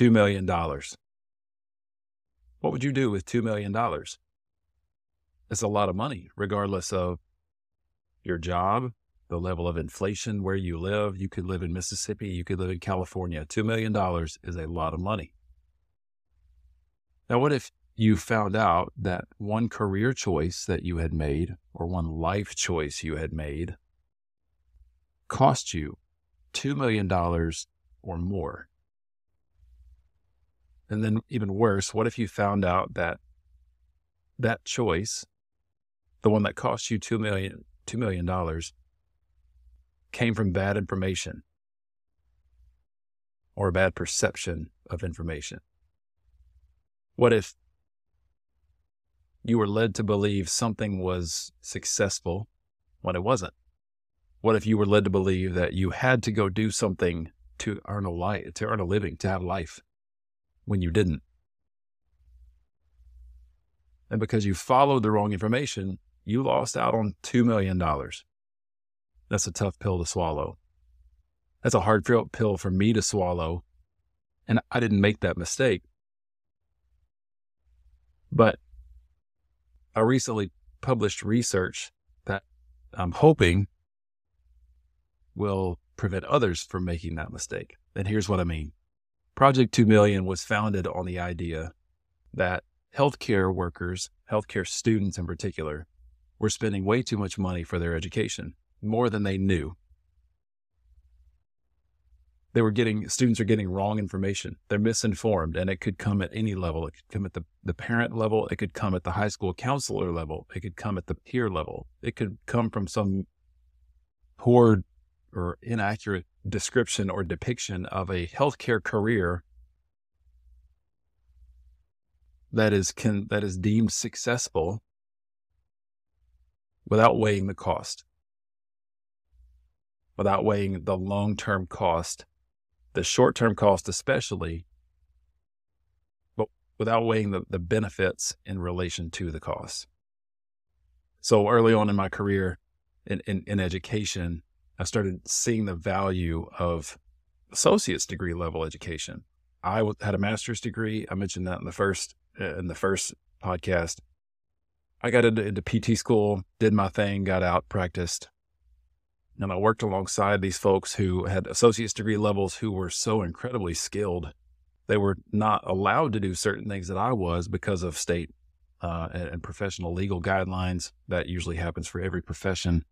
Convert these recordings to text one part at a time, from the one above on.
$2 million. What would you do with $2 million? It's a lot of money, regardless of your job, the level of inflation, where you live. You could live in Mississippi, you could live in California. $2 million is a lot of money. Now, what if you found out that one career choice that you had made or one life choice you had made cost you $2 million or more? And then, even worse, what if you found out that that choice, the one that cost you $2 million, $2 million, came from bad information or a bad perception of information? What if you were led to believe something was successful when it wasn't? What if you were led to believe that you had to go do something to earn a life, to earn a living, to have life when you didn't? And because you followed the wrong information, you lost out on $2 million. That's a tough pill to swallow. That's a hard pill for me to swallow. And I didn't make that mistake. But I recently published research that I'm hoping will prevent others from making that mistake. And here's what I mean Project 2 Million was founded on the idea that healthcare workers, healthcare students in particular, were spending way too much money for their education, more than they knew. They were getting students are getting wrong information. They're misinformed and it could come at any level. It could come at the, the parent level. It could come at the high school counselor level. It could come at the peer level. It could come from some poor or inaccurate description or depiction of a healthcare career that is can that is deemed successful without weighing the cost without weighing the long-term cost the short term cost, especially, but without weighing the, the benefits in relation to the cost. So early on in my career in, in, in education, I started seeing the value of associate's degree level education. I had a master's degree. I mentioned that in the first uh, in the first podcast. I got into, into PT school, did my thing, got out, practiced, and I worked alongside these folks who had associate's degree levels who were so incredibly skilled. They were not allowed to do certain things that I was because of state uh, and, and, professional legal guidelines. That usually happens for every profession.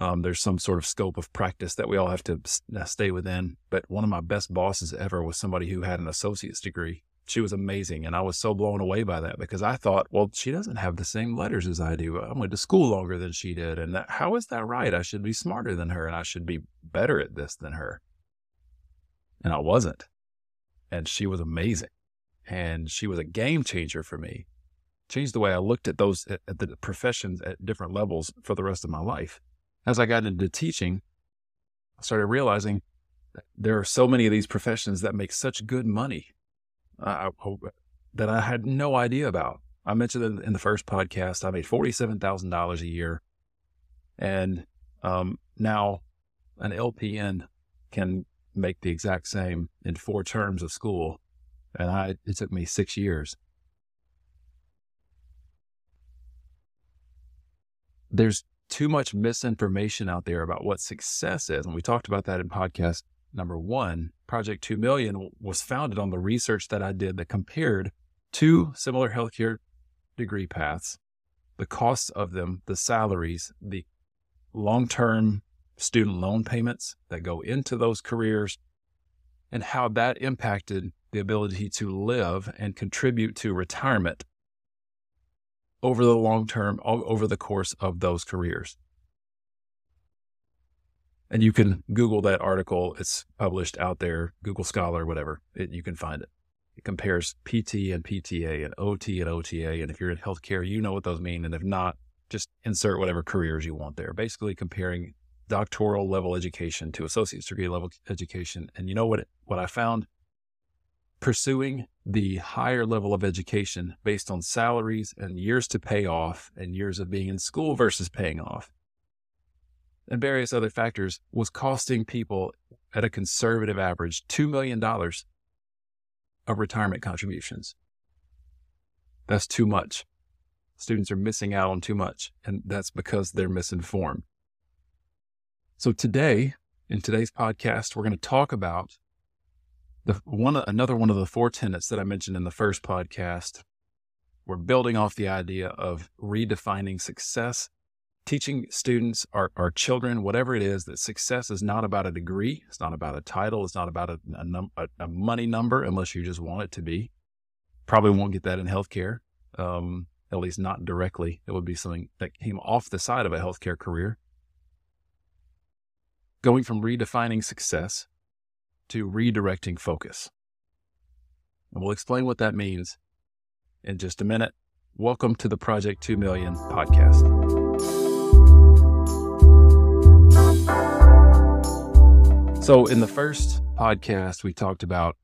Um, there's some sort of scope of practice that we all have to uh, stay within. But one of my best bosses ever was somebody who had an associate's degree she was amazing. And I was so blown away by that because I thought, well, she doesn't have the same letters as I do. I went to school longer than she did. And that, how is that right? I should be smarter than her and I should be better at this than her. And I wasn't. And she was amazing. And she was a game changer for me. Changed the way I looked at those, at, at the professions at different levels for the rest of my life. As I got into teaching, I started realizing there are so many of these professions that make such good money that I had no idea about. I mentioned in, in the first podcast, I made $47,000 a year. And um, now an LPN can make the exact same in four terms of school. And I, it took me six years. There's too much misinformation out there about what success is. And we talked about that in podcast number one, Project 2 Million was founded on the research that I did that compared two similar healthcare degree paths, the costs of them, the salaries, the long term student loan payments that go into those careers, and how that impacted the ability to live and contribute to retirement over the long term, over the course of those careers. And you can Google that article. It's published out there, Google Scholar, whatever. It, you can find it. It compares PT and PTA and OT and OTA. And if you're in healthcare, you know what those mean. And if not, just insert whatever careers you want there. Basically comparing doctoral level education to associate's degree level education. And you know what, what I found? Pursuing the higher level of education based on salaries and years to pay off and years of being in school versus paying off and various other factors was costing people at a conservative average $2 million of retirement contributions. That's too much. Students are missing out on too much, and that's because they're misinformed. So today, in today's podcast, we're going to talk about the one another one of the four tenets that I mentioned in the first podcast. We're building off the idea of redefining success, teaching students, our, our children, whatever it is, that success is not about a degree, it's not about a title, it's not about a, a, num, a, a money number, unless you just want it to be. Probably won't get that in healthcare, um, at least not directly. It would be something that came off the side of a healthcare career going from redefining success to redirecting focus. And we'll explain what that means in just a minute. Welcome to the Project 2 Million podcast. So, in the first podcast, we talked about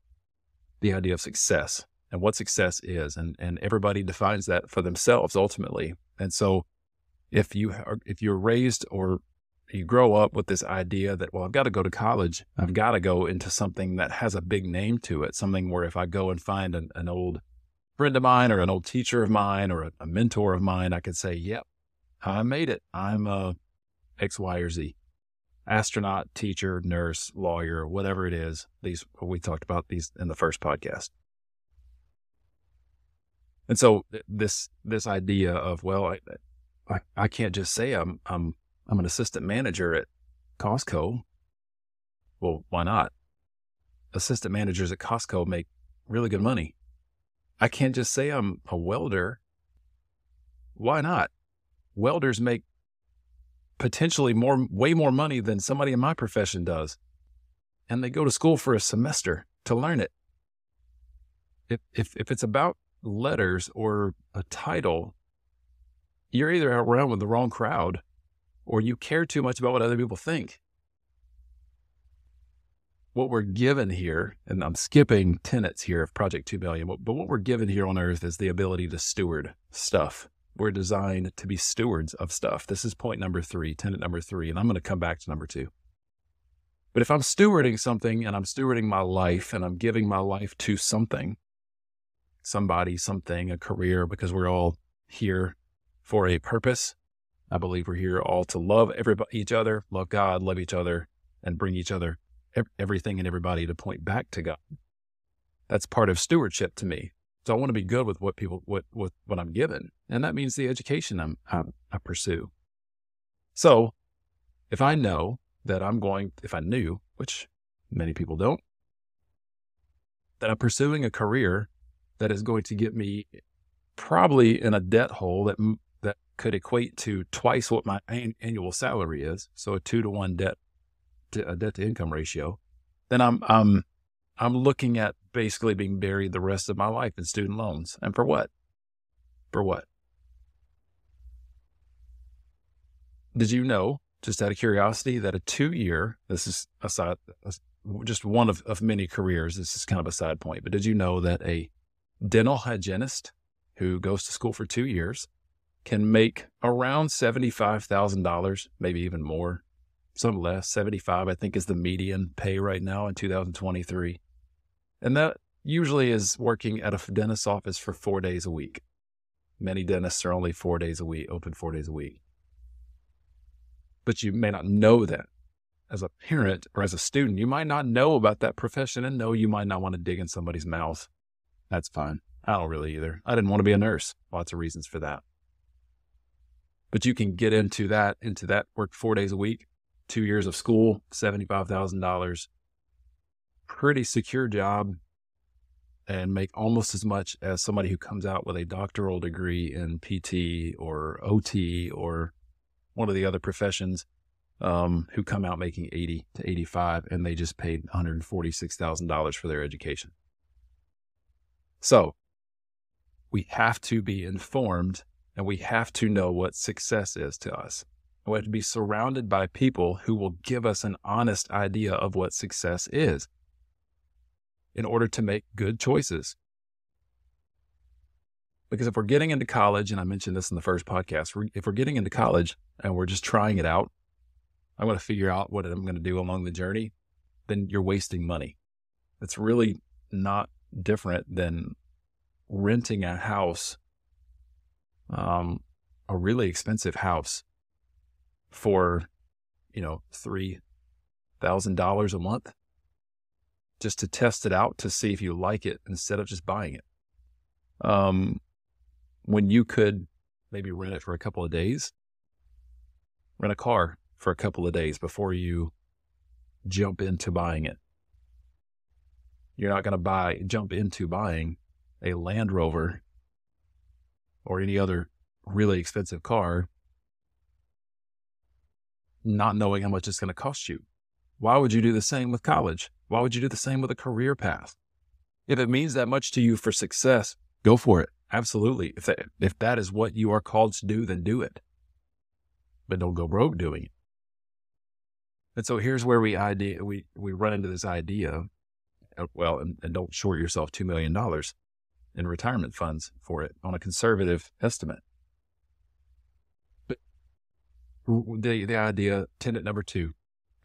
the idea of success and what success is, and, and everybody defines that for themselves ultimately. And so, if you are, if you're raised or you grow up with this idea that, well, I've got to go to college. I've got to go into something that has a big name to it, something where if I go and find an, an old friend of mine or an old teacher of mine or a, a, mentor of mine, I could say, yep, I made it. I'm a X, Y, or Z astronaut, teacher, nurse, lawyer, whatever it is. These, we talked about these in the first podcast. And so this, this idea of, well, I, I, I can't just say I'm, I'm I'm an assistant manager at Costco. Well, why not? Assistant managers at Costco make really good money. I can't just say I'm a welder. Why not? Welders make potentially more, way more money than somebody in my profession does. And they go to school for a semester to learn it. If, if, if it's about letters or a title, you're either around with the wrong crowd or you care too much about what other people think. What we're given here, and I'm skipping tenets here of Project 2 Million, but what we're given here on earth is the ability to steward stuff. We're designed to be stewards of stuff. This is point number three, tenet number three, and I'm going to come back to number two. But if I'm stewarding something and I'm stewarding my life and I'm giving my life to something, somebody, something, a career, because we're all here for a purpose, I believe we're here all to love everybody, each other, love God, love each other, and bring each other everything and everybody to point back to God. That's part of stewardship to me. So I want to be good with what people, what, what, what I'm given. And that means the education I'm, I, I pursue. So if I know that I'm going, if I knew, which many people don't, that I'm pursuing a career that is going to get me probably in a debt hole that could equate to twice what my an- annual salary is, so a two to one debt to, a uh, debt to income ratio, then I'm I'm I'm looking at basically being buried the rest of my life in student loans. And for what? For what? Did you know, just out of curiosity, that a two year, this is a aside, just one of, of many careers, this is kind of a side point, but did you know that a dental hygienist who goes to school for two years can make around $75,000, maybe even more, some less. 75, I think, is the median pay right now in 2023. And that usually is working at a dentist's office for four days a week. Many dentists are only four days a week, open four days a week. But you may not know that as a parent or as a student. You might not know about that profession and know you might not want to dig in somebody's mouth. That's fine. I don't really either. I didn't want to be a nurse. Lots of reasons for that but you can get into that into that work four days a week two years of school $75000 pretty secure job and make almost as much as somebody who comes out with a doctoral degree in pt or ot or one of the other professions um, who come out making 80 to 85 and they just paid $146000 for their education. So we have to be informed and we have to know what success is to us. We have to be surrounded by people who will give us an honest idea of what success is in order to make good choices. Because if we're getting into college, and I mentioned this in the first podcast, if we're getting into college and we're just trying it out, I'm going to figure out what I'm going to do along the journey, then you're wasting money. It's really not different than renting a house, um, a really expensive house for, you know, three thousand dollars a month just to test it out to see if you like it instead of just buying it. Um, when you could maybe rent it for a couple of days, rent a car for a couple of days before you jump into buying it. You're not going to buy, jump into buying a Land Rover or any other really expensive car, not knowing how much it's going to cost you. Why would you do the same with college? Why would you do the same with a career path? If it means that much to you for success, go for it. Absolutely. If that, if that is what you are called to do, then do it. But don't go broke doing it. And so here's where we idea we we run into this idea. Well, and, and don't short yourself two million dollars in retirement funds for it on a conservative estimate. But the the idea, tenant number two,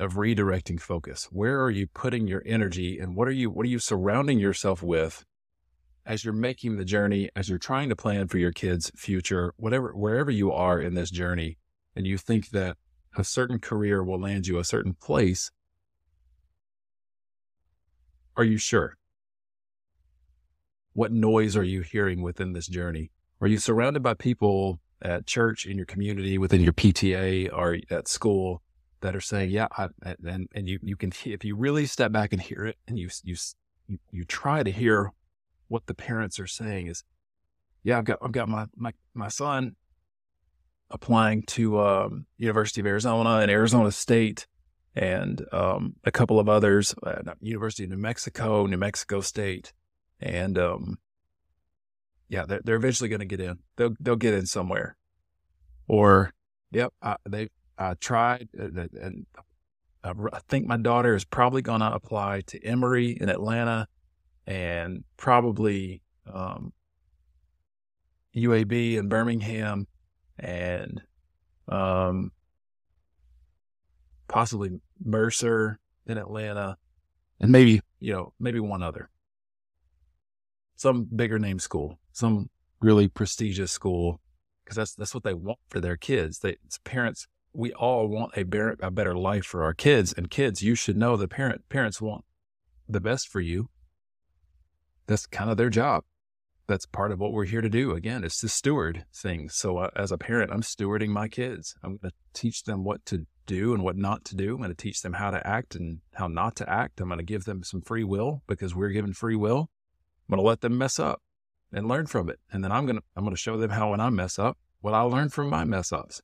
of redirecting focus. Where are you putting your energy, and what are you what are you surrounding yourself with as you're making the journey, as you're trying to plan for your kids' future, whatever wherever you are in this journey, and you think that a certain career will land you a certain place, are you sure? What noise are you hearing within this journey? Are you surrounded by people at church, in your community, within your PTA, or at school that are saying, "Yeah," I, and and you you can if you really step back and hear it, and you you you, try to hear what the parents are saying is, "Yeah, I've got I've got my my my son applying to um, University of Arizona and Arizona State and um, a couple of others, uh, University of New Mexico, New Mexico State, and um, yeah, they're, they're eventually going to get in. They'll they'll get in somewhere. Or, yep, I, they I tried, uh, and I think my daughter is probably going to apply to Emory in Atlanta, and probably um, UAB in Birmingham, and um, possibly Mercer in Atlanta, and maybe, you know, maybe one other. Some bigger name school, some really prestigious school, because that's that's what they want for their kids. They parents, we all want a better a better life for our kids, and kids, you should know the parent parents want the best for you. That's kind of their job that's part of what we're here to do. Again, it's to steward things. So uh, as a parent, I'm stewarding my kids. I'm going to teach them what to do and what not to do. I'm going to teach them how to act and how not to act. I'm going to give them some free will because we're given free will. I'm going to let them mess up and learn from it. And then I'm going to I'm going to show them how when I mess up, what I learn from my mess ups.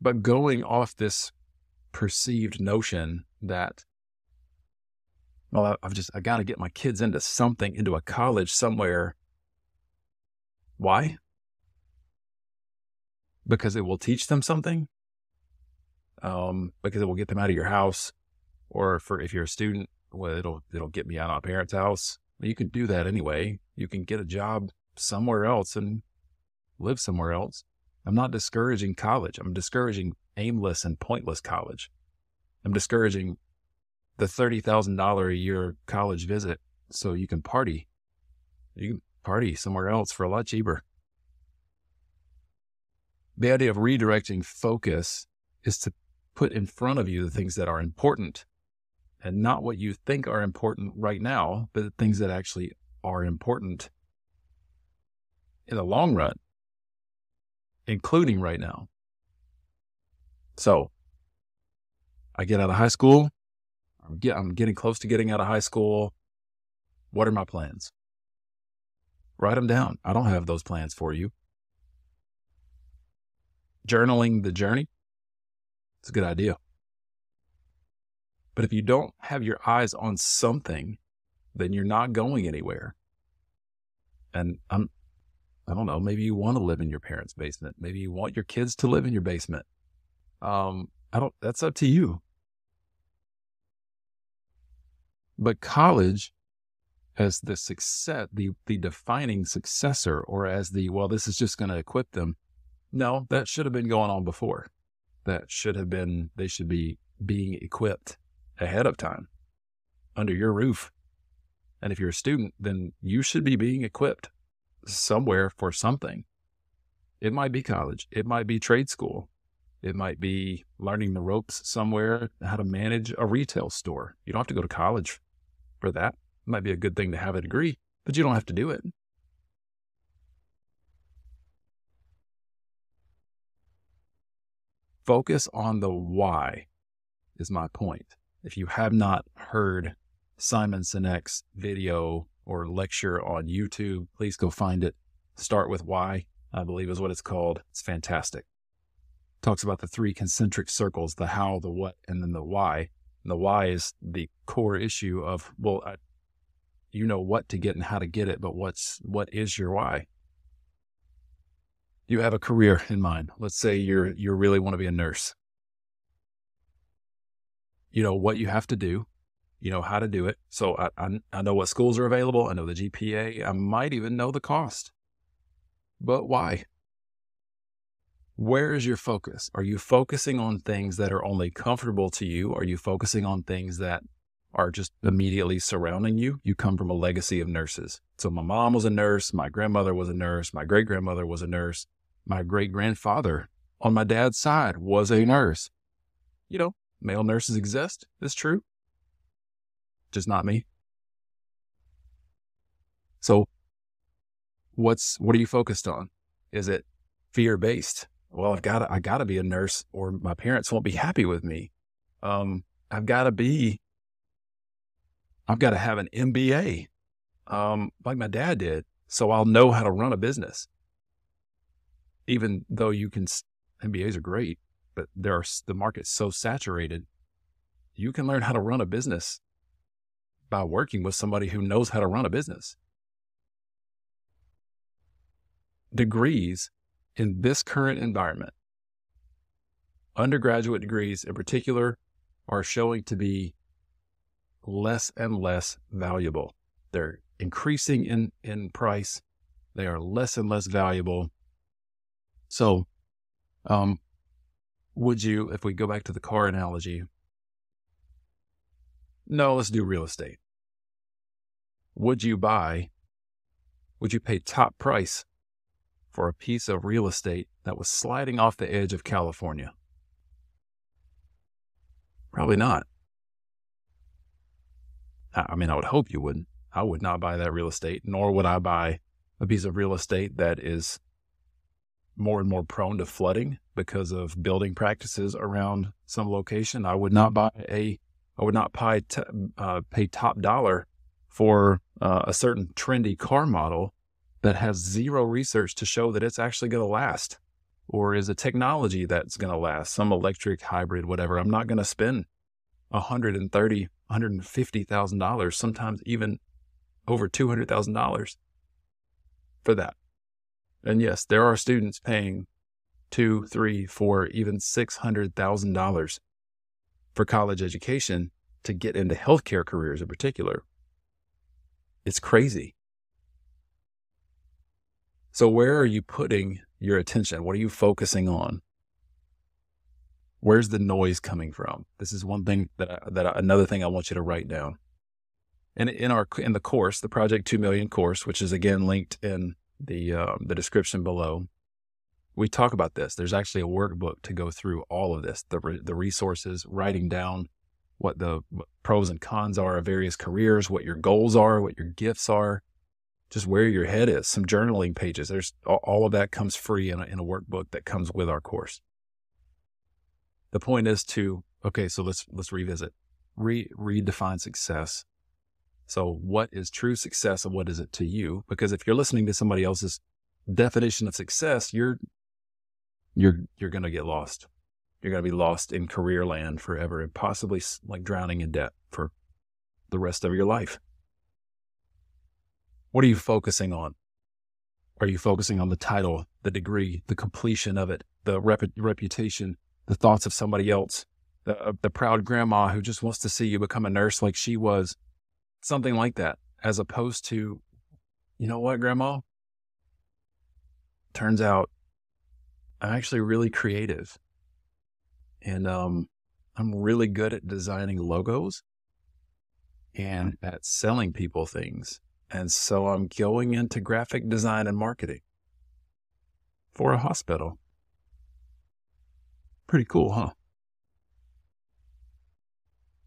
But going off this perceived notion that well, I've just, I got to get my kids into something, into a college somewhere. Why? Because it will teach them something. Um, because it will get them out of your house, or for if you're a student, well, it'll it'll get me out of my parents' house. You can do that anyway. You can get a job somewhere else and live somewhere else. I'm not discouraging college. I'm discouraging aimless and pointless college. I'm discouraging the $30,000 a year college visit so you can party. You can party somewhere else for a lot cheaper. The idea of redirecting focus is to put in front of you the things that are important and not what you think are important right now, but the things that actually are important in the long run, including right now. So I get out of high school. I'm, get, I'm getting close to getting out of high school. What are my plans? Write them down. I don't have those plans for you. Journaling the journey, it's a good idea. But if you don't have your eyes on something, then you're not going anywhere. And I'm, I don't know, maybe you want to live in your parents' basement. Maybe you want your kids to live in your basement. Um, I don't, that's up to you. But college as the success, the, the defining successor, or as the, well, this is just going to equip them. No, that should have been going on before. That should have been, they should be being equipped ahead of time under your roof And if you're a student, then you should be being equipped somewhere for something. It might be college, it might be trade school, it might be learning the ropes somewhere, how to manage a retail store. You don't have to go to college for that. It might be a good thing to have a degree, but you don't have to do it. Focus on the why, is my point. If you have not heard Simon Sinek's video or lecture on YouTube, please go find it. Start with why, I believe is what it's called. It's fantastic. Talks about the three concentric circles the how, the what, and then the why. And the why is the core issue of, well, I, you know what to get and how to get it, but what's what is your why? You have a career in mind. Let's say you're you really want to be a nurse. You know what you have to do you know how to do it. So I, I, I know what schools are available. I know the GPA. I might even know the cost. But why? Where is your focus? Are you focusing on things that are only comfortable to you? Are you focusing on things that are just immediately surrounding you? You come from a legacy of nurses. So my mom was a nurse. My grandmother was a nurse. My great grandmother was a nurse. My great grandfather on my dad's side was a nurse. You know, male nurses exist. It's true just not me. So what's what are you focused on? Is it fear based? Well, I've got I got to be a nurse or my parents won't be happy with me. Um, I've got to be, I've got to have an MBA, um, like my dad did. So I'll know how to run a business. Even though you can, MBAs are great, but there are, the market's so saturated. You can learn how to run a business by working with somebody who knows how to run a business. Degrees in this current environment, undergraduate degrees in particular, are showing to be less and less valuable. They're increasing in, in price. They are less and less valuable. So, um, would you, if we go back to the car analogy, no, let's do real estate. Would you buy, would you pay top price for a piece of real estate that was sliding off the edge of California? Probably not. I mean, I would hope you wouldn't. I would not buy that real estate, nor would I buy a piece of real estate that is more and more prone to flooding because of building practices around some location. I would not buy a I would not pay, t- uh, pay top dollar for uh, a certain trendy car model that has zero research to show that it's actually going to last or is a technology that's going to last, some electric hybrid, whatever. I'm not going to spend $130 $150,000, sometimes even over $200,000 for that. And yes, there are students paying two, three, four, even $600,000 for college education to get into healthcare careers in particular. It's crazy. So, where are you putting your attention? What are you focusing on? Where's the noise coming from? This is one thing that I, that I, another thing I want you to write down. And in our in the course, the Project Two Million course, which is again linked in the uh, the description below, we talk about this. There's actually a workbook to go through all of this, the, re- the resources, writing down what the pros and cons are of various careers, what your goals are, what your gifts are, just where your head is, some journaling pages. There's all of that comes free in a, in a workbook that comes with our course. The point is to, okay, so let's, let's revisit, Re, redefine success. So what is true success and what is it to you? Because if you're listening to somebody else's definition of success, you're you're you're going to get lost. You're going to be lost in career land forever and possibly like drowning in debt for the rest of your life. What are you focusing on? Are you focusing on the title, the degree, the completion of it, the rep- reputation, the thoughts of somebody else, the, uh, the proud grandma who just wants to see you become a nurse like she was, something like that, as opposed to, you know what, grandma? Turns out I'm actually really creative. And um, I'm really good at designing logos. and at selling people things. And so I'm going into graphic design and marketing for a hospital. Pretty cool, huh?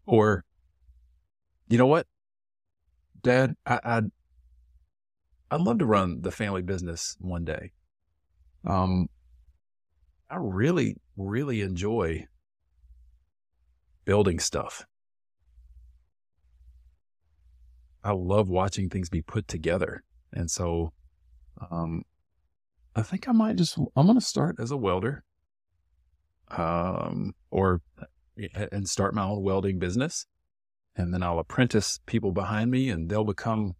Or, you know what, Dad, I, I'd I'd love to run the family business one day. Um, I really, really enjoy building stuff. I love watching things be put together. And so um, I think I might just, I'm going to start as a welder um, or, and start my own welding business. And then I'll apprentice people behind me and they'll become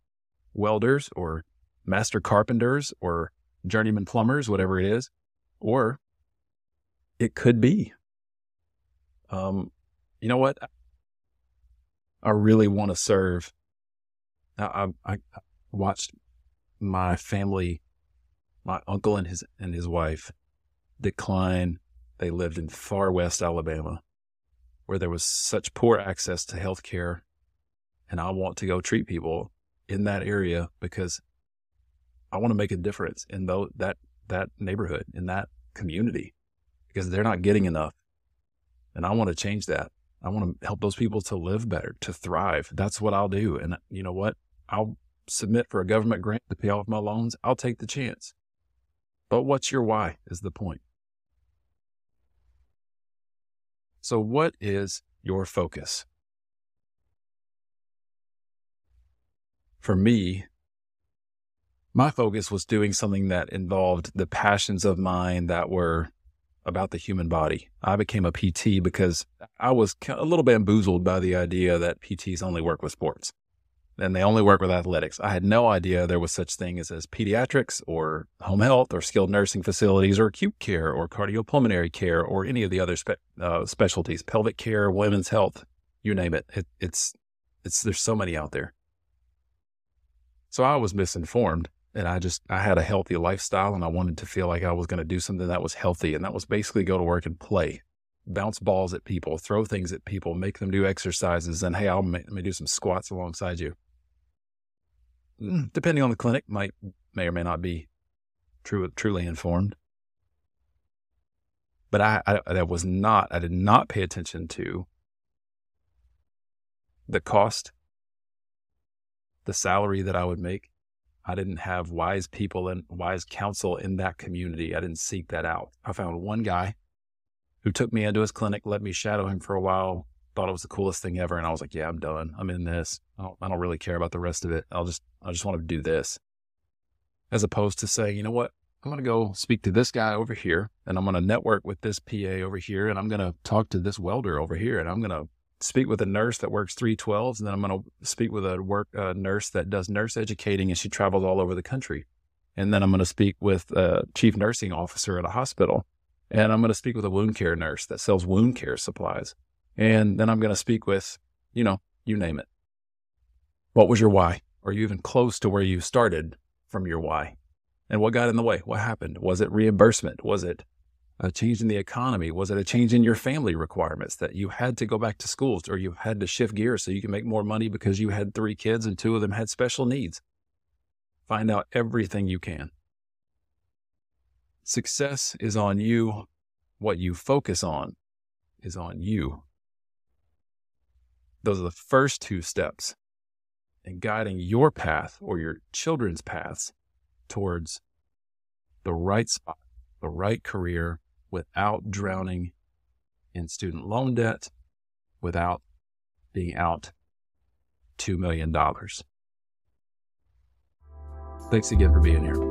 welders or master carpenters or journeyman plumbers, whatever it is. Or it could be. Um, you know what? I really want to serve. I, I, I watched my family, my uncle and his and his wife, decline. They lived in far west Alabama, where there was such poor access to health care, and I want to go treat people in that area because I want to make a difference in that that neighborhood in that community because they're not getting enough, and I want to change that. I want to help those people to live better, to thrive. That's what I'll do. And you know what? I'll submit for a government grant to pay off my loans. I'll take the chance. But what's your why is the point. So, what is your focus? For me, my focus was doing something that involved the passions of mine that were about the human body. I became a PT because I was a little bamboozled by the idea that PTs only work with sports and they only work with athletics. I had no idea there was such thing as, as pediatrics or home health or skilled nursing facilities or acute care or cardiopulmonary care or any of the other spe- uh, specialties, pelvic care, women's health, you name it. it. It's, it's, there's so many out there. So I was misinformed and I just I had a healthy lifestyle and I wanted to feel like I was going to do something that was healthy and that was basically go to work and play bounce balls at people throw things at people make them do exercises and hey I'll make, let me do some squats alongside you Mm, depending on the clinic might may or may not be true truly informed but I, I I was not I did not pay attention to the cost the salary that I would make I didn't have wise people and wise counsel in that community. I didn't seek that out. I found one guy who took me into his clinic, let me shadow him for a while, thought it was the coolest thing ever. And I was like, yeah, I'm done. I'm in this. I don't, I don't really care about the rest of it. I'll just, I just want to do this. As opposed to saying, you know what? I'm going to go speak to this guy over here and I'm going to network with this PA over here and I'm going to talk to this welder over here and I'm going to speak with a nurse that works 312s, and then I'm going to speak with a work a nurse that does nurse educating, and she travels all over the country. And then I'm going to speak with a chief nursing officer at a hospital, and I'm going to speak with a wound care nurse that sells wound care supplies. And then I'm going to speak with, you know, you name it. What was your why? Are you even close to where you started from your why? And what got in the way? What happened? Was it reimbursement? Was it a change in the economy? Was it a change in your family requirements that you had to go back to schools or you had to shift gears so you can make more money because you had three kids and two of them had special needs? Find out everything you can. Success is on you. What you focus on is on you. Those are the first two steps in guiding your path or your children's paths towards the right spot, the right career, without drowning in student loan debt, without being out $2 million. Thanks again for being here.